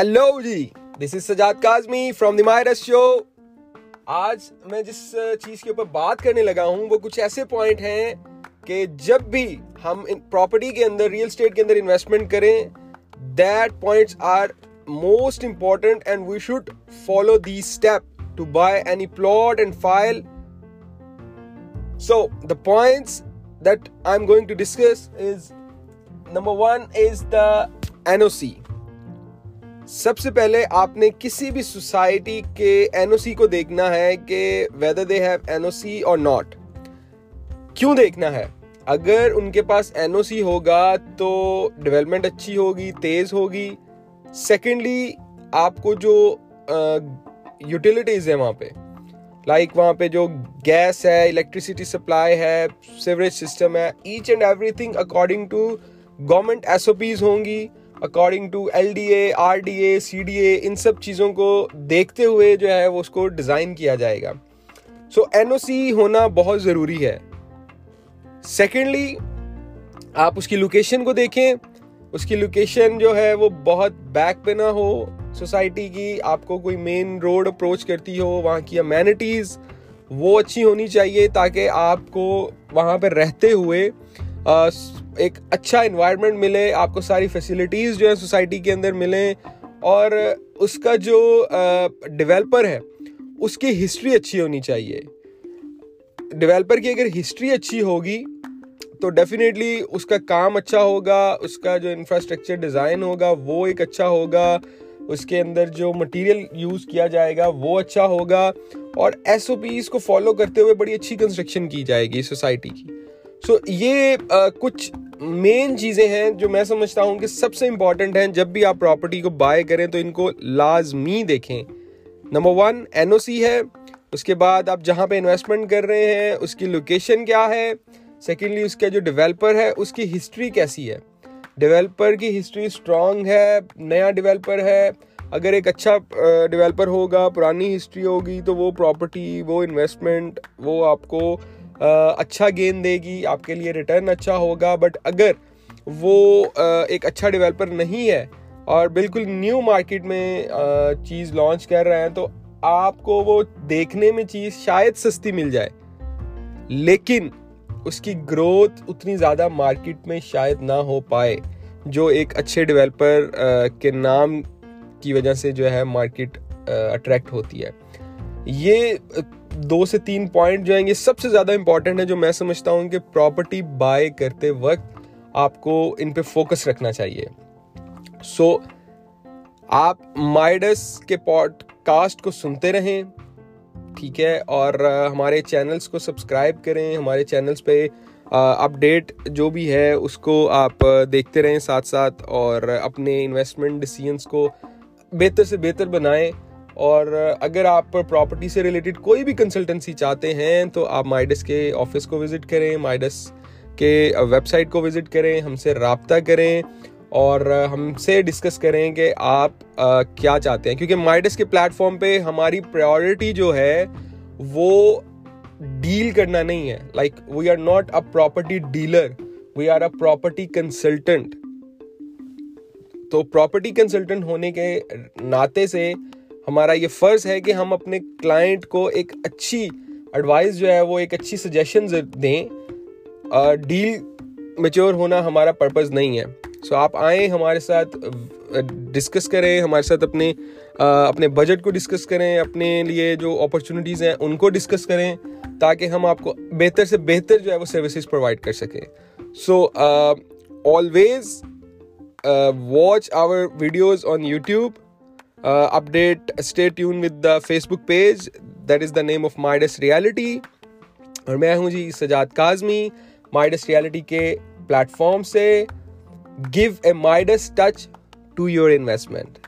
Hello G this is Sajjad Kazmi from the mayor show آج میں جس چیز کے اوپر بات کرنے لگا ہوں، وہ کچھ ایسے پوائنٹ ہیں کہ جب بھی ہم پراپرٹی کے اندر ریئل اسٹیٹ کے اندر انویسٹمنٹ کریں that points are most important and we should follow the step to buy any plot and file so the points that I am going to discuss is number one is the N O C سب سے پہلے آپ نے کسی بھی society کے N O سی کو دیکھنا ہے کہ whether they have N O C or not کیوں دیکھنا ہے؟ اگر ان کے پاس این او سی ہوگا تو ڈیولپمنٹ اچھی ہوگی، تیز ہوگی. سیکنڈلی آپ کو جو یوٹیلیٹیز ہیں وہاں پہ لائک وہاں پہ جو گیس ہے الیکٹریسٹی سپلائی ہے سیوریج سسٹم ہے each and everything according to government S O Ps ہوں گی. According to L D A R D A C D A ان سب چیزوں کو دیکھتے ہوئے جو ہے وہ اس کو ڈیزائن کیا جائے گا۔ سو این او سی ہونا بہت ضروری ہے۔ سیکنڈلی آپ اس کی لوکیشن کو دیکھیں۔ اس کی لوکیشن جو ہے وہ بہت بیک پہ نہ ہو۔ سوسائٹی کی آپ کو کوئی مین روڈ اپروچ کرتی ہو، وہاں کی امینٹیز وہ اچھی ہونی چاہیے تاکہ آپ کو وہاں پہ رہتے ہوئے ایک اچھا انوائرمنٹ ملے، آپ کو ساری فیسلٹیز جو ہیں سوسائٹی کے اندر ملیں، اور اس کا جو ڈیویلپر ہے، اس کی ہسٹری اچھی ہونی چاہیے۔ ڈیولپر کی اگر ہسٹری اچھی ہوگی، تو ڈیفینیٹلی اس کا کام اچھا ہوگا، اس کا جو انفراسٹرکچر ڈیزائن ہوگا، وہ ایک اچھا ہوگا۔ اس کے اندر جو مٹیریل یوز کیا جائے گا، وہ اچھا ہوگا۔ اور ایس او پیز کو فالو کرتے ہوئے بڑی اچھی کنسٹرکشن کی جائے گی سوسائٹی کی۔ سو یہ کچھ مین چیزیں ہیں جو میں سمجھتا ہوں کہ سب سے امپورٹنٹ ہیں۔ جب بھی آپ پراپرٹی کو بائی کریں تو ان کو لازمی دیکھیں۔ Number one N O C ہے۔ اس کے بعد آپ جہاں پہ انویسٹمنٹ کر رہے ہیں، اس کی لوکیشن کیا ہے؟ سیکنڈلی اس کا جو ڈیویلپر ہے، اس کی ہسٹری کیسی ہے؟ ڈیویلپر کی ہسٹری اسٹرانگ ہے، نیا ڈیویلپر ہے۔ اگر ایک اچھا ڈیویلپر ہوگا، پرانی ہسٹری ہوگی، تو وہ پراپرٹی وہ انویسٹمنٹ وہ آپ کو اچھا گین دے گی، آپ کے لیے ریٹرن اچھا ہوگا بٹ اگر وہ ایک اچھا ڈیولپر نہیں ہے اور بالکل نیو مارکیٹ میں چیز لانچ کر رہے ہیں، تو آپ کو وہ دیکھنے میں چیز شاید سستی مل جائے، لیکن اس کی گروتھ اتنی زیادہ مارکیٹ میں شاید نہ ہو پائے، جو ایک اچھے ڈیولپر کے نام کی وجہ سے جو ہے مارکیٹ اٹریکٹ ہوتی ہے۔ یہ دو سے تین پوائنٹ جو ہیں یہ سب سے زیادہ امپورٹنٹ ہے جو میں سمجھتا ہوں کہ پراپرٹی بائی کرتے وقت آپ کو ان پہ فوکس رکھنا چاہیے۔ سو آپ مائڈس کے پوڈ کاسٹ کو سنتے رہیں، ٹھیک ہے، اور ہمارے چینلز کو سبسکرائب کریں۔ ہمارے چینلز پہ اپڈیٹ جو بھی ہے، اس کو آپ دیکھتے رہیں ساتھ ساتھ، اور اپنے انویسٹمنٹ ڈسیزنس کو بہتر سے بہتر بنائیں۔ اور اگر آپ پراپرٹی سے ریلیٹڈ کوئی بھی کنسلٹنسی چاہتے ہیں، تو آپ مائڈس کے آفس کو وزٹ کریں مائڈس کے ویب سائٹ کو وزٹ کریں، ہم سے رابطہ کریں اور ہم سے ڈسکس کریں کہ آپ کیا چاہتے ہیں۔ کیونکہ مائڈس کے پلیٹ فارم پہ ہماری پرائیورٹی جو ہے، وہ ڈیل کرنا نہیں ہے۔ Like we are not a property dealer we are a property consultant تو پراپرٹی کنسلٹنٹ ہونے کے ناطے سے ہمارا یہ فرض ہے کہ ہم اپنے کلائنٹ کو ایک اچھی ایڈوائز جو ہے وہ ایک اچھی سجیشن دیں۔ ڈیل میچور ہونا ہمارا پرپز نہیں ہے۔ سو آپ آئیں، ہمارے ساتھ ڈسکس کریں، ہمارے ساتھ اپنے اپنے بجٹ کو ڈسکس کریں، اپنے لیے جو اپرچونیٹیز ہیں ان کو ڈسکس کریں تاکہ ہم آپ کو بہتر سے بہتر جو ہے وہ سروسز پرووائڈ کر سکیں۔ So always watch our videos on YouTube update stay tune with the Facebook page that is the name of Mids realty اور میں ہوں جی سجاد کاظمی مائڈس ریالٹی کے پلیٹ فارم سے give a Mids touch to your investment